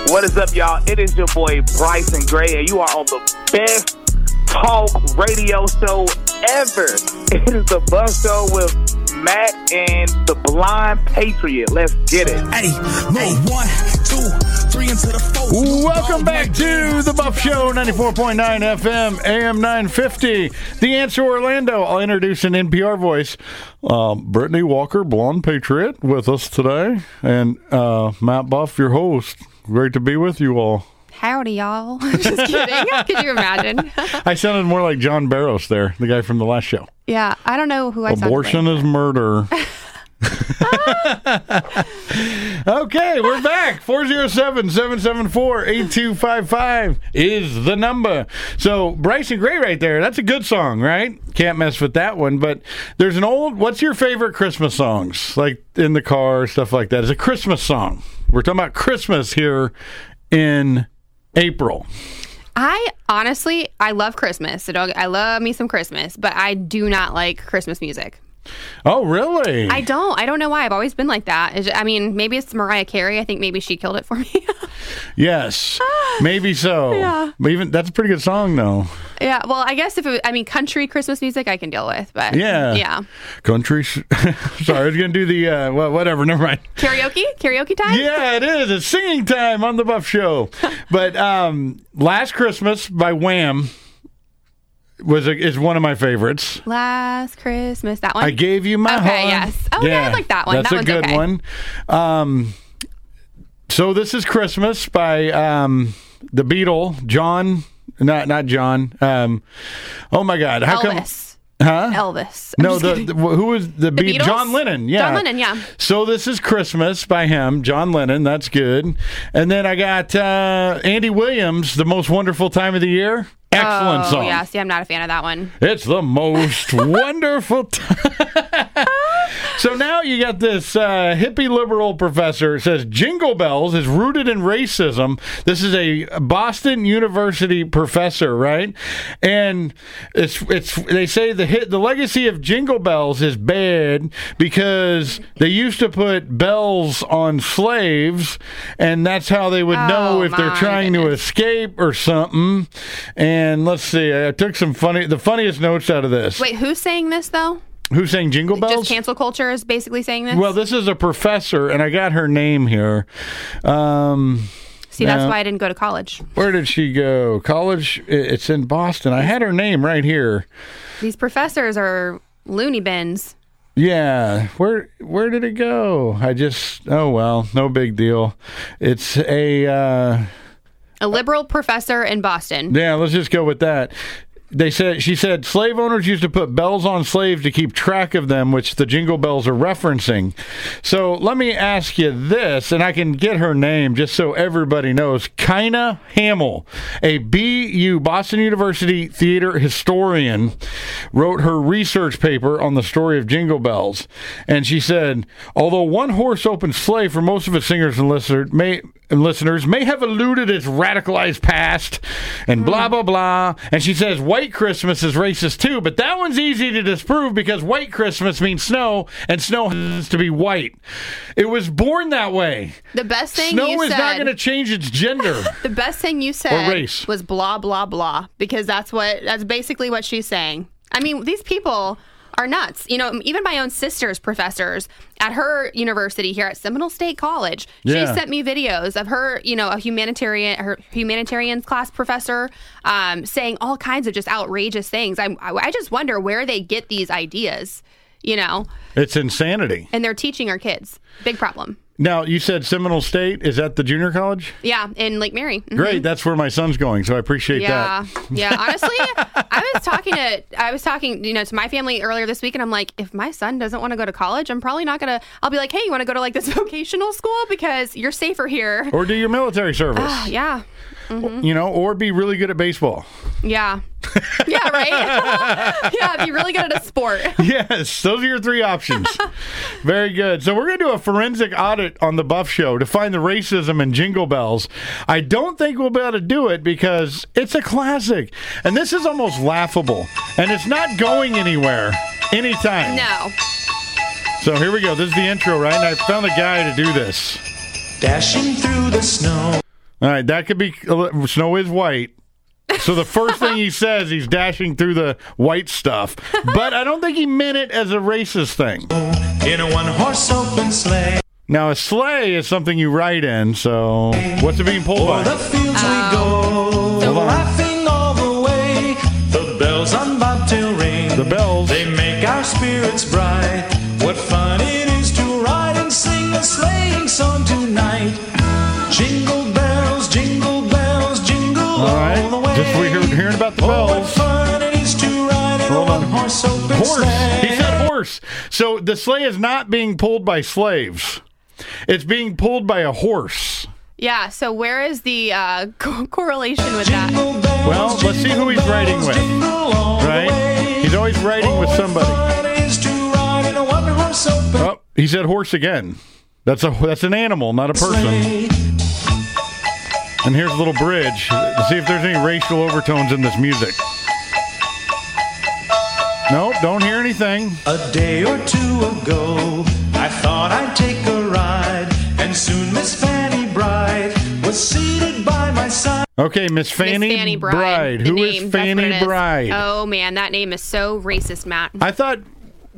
What is up, y'all? It is your boy Bryson Gray, and you are on the best talk radio show ever. It is the Buff Show with Matt and the Blonde Patriot. Let's get it. Hey, no one, two, three into the four. Welcome back to the Buff Show, 94.9 FM, AM 950. The Answer Orlando. I'll introduce an NPR voice. Um, Brittany Walker, Blonde Patriot, with us today. And uh, Matt Buff, your host. Great to be with you all. Howdy, y'all. [laughs] Just kidding. [laughs] Could you imagine? [laughs] I sounded more like John Barros there, the guy from the last show. yeah, I don't know who I sounded Abortion like. is murder. [laughs] okay, we're back. 407 774 8255 is the number. So, Bryson Gray right there. That's a good song, right? Can't mess with that one. But there's an old, what's your favorite Christmas songs? Like in the car, stuff like that. It's a Christmas song. We're talking about Christmas here in April. I honestly, I love Christmas. I love me some Christmas, but I do not like Christmas music. Oh, really? I don't. I don't know why. I've always been like that. It's- I mean, maybe it's Mariah Carey. I think maybe she killed it for me. [laughs] yes, maybe so. Yeah. But even that's a pretty good song, though. yeah. Well, I guess if it, I mean country Christmas music, I can deal with. But Yeah. yeah. Country. [laughs] Sorry, I was going to do the uh, wha- whatever. Never mind. Karaoke, karaoke time. Yeah, it is. It's singing time on the Buff Show. but um, Last Christmas by Wham was a, is one of my favorites. Last Christmas, that one. I gave you my Okay, heart. yes. Oh, yeah, I like that one. That's That a good okay. one. Um, so this is Christmas by um, the Beatle, John. Not not John. Um, oh my God! How Elvis. come? Huh? Elvis. I'm No, the, the who was the, The Beat- Beatles? John Lennon? Yeah, John Lennon, yeah. So this is Christmas by him, John Lennon. That's good. And then I got uh, Andy Williams, "The Most Wonderful Time of the Year." Excellent oh, song. Yeah. See, I'm not a fan of that one. It's the most [laughs] wonderful time. [laughs] so now you got this uh, hippie liberal professor. Says Jingle Bells is rooted in racism. This is a Boston University professor, right? And it's it's they say the hit the legacy of Jingle Bells is bad because they used to put bells on slaves, and that's how they would know Oh, if they're trying to escape or something. And let's see, I took some funny, the funniest notes out of this. Wait, who's saying this though? Who's saying Jingle Bells? Just cancel culture is basically saying this. well, this is a professor, and I got her name here. Um, See, that's why I didn't go to college. Where did she go? College? It's in Boston. I had her name right here. These professors are loony bins. Yeah, where where did it go? I just oh well, no big deal. It's a uh, A liberal professor in Boston. Yeah, let's just go with that. They said she said slave owners used to put bells on slaves to keep track of them, which the jingle bells are referencing. So let me ask you this, and I can get her name just so everybody knows. Kyna Hamill, a BU Boston University theater historian, wrote her research paper on the story of jingle bells, and she said, although one horse open sleigh for most of its singers and listeners may listeners may have eluded its radicalized past and hmm. blah blah blah and she says white christmas is racist too but that one's easy to disprove because white christmas means snow and snow has to be white it was born that way The best thing snow you is said. not going to change its gender [laughs] the best thing you said race. was blah blah blah because that's what that's basically what she's saying. I mean, these people are nuts. You know, even my own sister's professors at her university here at Seminole State College, Yeah. she sent me videos of her, you know, a humanitarian her humanitarians class professor um, saying all kinds of just outrageous things. I I just wonder where they get these ideas, you know, it's insanity and they're teaching our kids. Big problem. Now you said Seminole State is that the junior college? Yeah, in Lake Mary. Mhm. Great, that's where my son's going, so I appreciate Yeah, that. yeah. Honestly, I was talking to I was talking, you know, to my family earlier this week, and I'm like, if my son doesn't want to go to college, I'm probably not gonna. I'll be like, hey, you want to go to like this [laughs] vocational school because you're safer here. Or do your military service. Ah, yeah. Mhm. You know, or be really good at baseball. Yeah. yeah, right? [laughs] yeah, be really good at a sport. [laughs] Yes, those are your three options. [laughs] Very good. So we're going to do a forensic audit on the Buff Show to find the racism in Jingle Bells. I don't think we'll be able to do it because it's a classic, and this is almost laughable, and it's not going anywhere anytime. No. So here we go. This is the intro, right? And I found a guy to do this. Dashing through the snow. All right, that could be snow is white. So the first thing he [laughs] says, he's dashing through the white stuff, but I don't think he meant it as a racist thing. In a one horse open sleigh. Now a sleigh is something you ride in. So what's it being pulled O'er by? Um, the fields we go. Hold on. Laughing all the way. The bells on bobtail ring. The bells. Hearing about the Oh, bells. fun it is to ride in a Hold on. horse open Horse. sleigh. He said horse. So the sleigh is not being pulled by slaves. It's being pulled by a horse. Yeah. So where is the uh, [laughs] co- correlation with that? Well, let's see who he's riding with. Right? He's always riding with somebody. Oh, he said horse again. That's a that's an animal, not a person. And here's a little bridge to see if there's any racial overtones in this music. Nope, don't hear anything. A day or two ago, I thought I'd take a ride, and soon Miss Fanny Bright was seated by my side. Okay, Miss Fanny, Miss Fanny Bride. Who The is name, that's what Fanny it is. Bride? Oh man, that name is so racist, Matt. I thought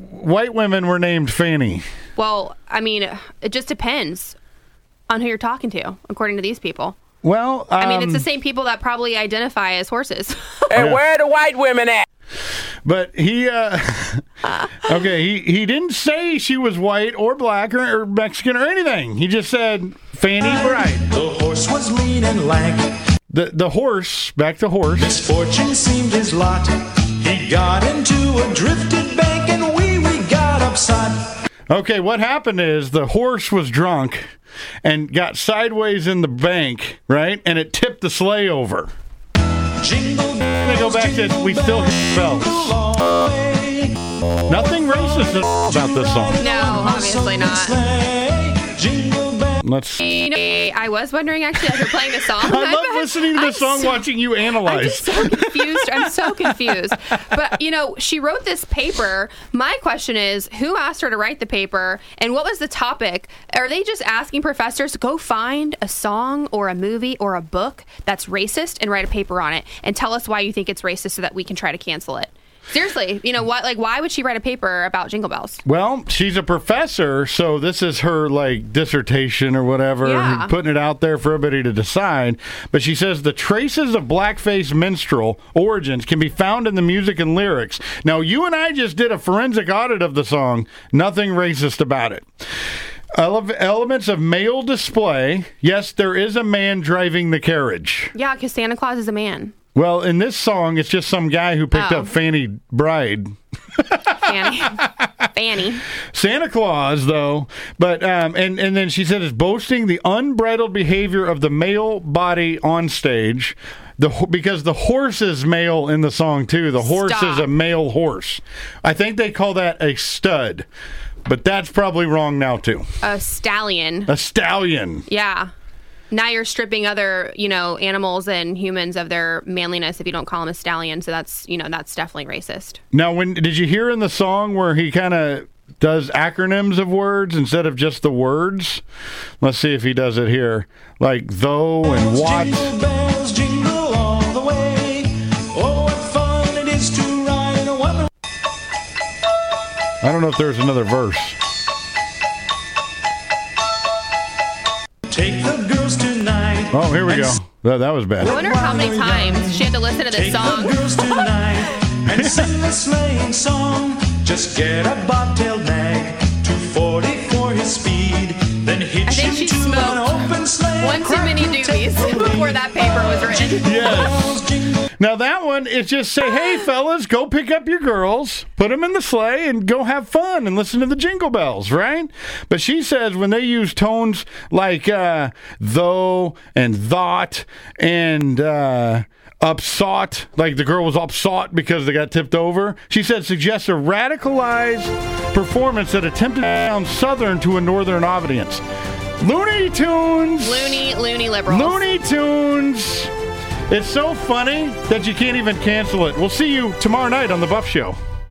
white women were named Fanny. Well, I mean, it just depends on who you're talking to, according to these people. Well, I mean, it's the um, same people that probably identify as horses. [laughs] And Yeah. where are the white women at? But he, uh, [laughs] okay, he, he didn't say she was white or black or, or Mexican or anything. He just said Fanny Bright. The horse was lean and lank. The the horse, back to horse. Misfortune seemed his lot. He got into a drifted bank, and we we got upset. Okay, what happened is the horse was drunk and got sideways in the bank, right? And it tipped the sleigh over. Jingle I'm go back to we still hear bells. Nothing racist about this song. No, obviously not. Let's. I was wondering actually as you're playing the song. [laughs] I I'm- love listening to I'm song, so- watching you analyze. I'm so confused. I'm so confused. But you know, she wrote this paper. My question is, who asked her to write the paper, and what was the topic? Are they just asking professors to go find a song or a movie or a book that's racist and write a paper on it and tell us why you think it's racist so that we can try to cancel it? Seriously, you know what? Like, why would she write a paper about Jingle Bells? Well, she's a professor, so this is her like dissertation or whatever, Yeah. putting it out there for everybody to decide. But she says the traces of blackface minstrel origins can be found in the music and lyrics. Now, you and I just did a forensic audit of the song. Nothing racist about it. Ele- elements of male display. Yes, there is a man driving the carriage. Yeah, because Santa Claus is a man. Well, in this song, it's just some guy who picked Oh. up Fanny Bride. Fanny. [laughs] Fanny. Santa Claus, though, but um, and and then she said it's boasting the unbridled behavior of the male body on stage. The because the horse is male in the song too. The horse Stop. is a male horse. I think they call that a stud, but that's probably wrong now too. A stallion. A stallion. Yeah. Now you're stripping other, you know, animals and humans of their manliness if you don't call them a stallion. So that's, you know, that's definitely racist. Now, when did you hear in the song where he kind of does acronyms of words instead of just the words? Let's see if he does it here, like though and what. Jingle bells jingle all the way. Oh, what fun it is to ride in a one. I don't know if there's another verse. Take the girls tonight. Oh, here we go. That, that was bad. I wonder how many times she had to listen to this song. the girls tonight and [laughs] sing the sleighing song. Just get a bobtail nag, 240 for his speed. Then hitch I think She smoked one too many doobies [laughs] before that paper was written. Yes. Now that one, is just say, hey fellas, go pick up your girls, put them in the sleigh, and go have fun and listen to the jingle bells, right? But she says when they use tones like uh, though and thought and uh, upsought, like the girl was upsought because they got tipped over. She said suggests a radicalized performance that attempted to sound southern to a northern audience. Looney Tunes. Loony, loony liberals. Looney Tunes. It's so funny that you can't even cancel it. We'll see you tomorrow night on The Buff Show.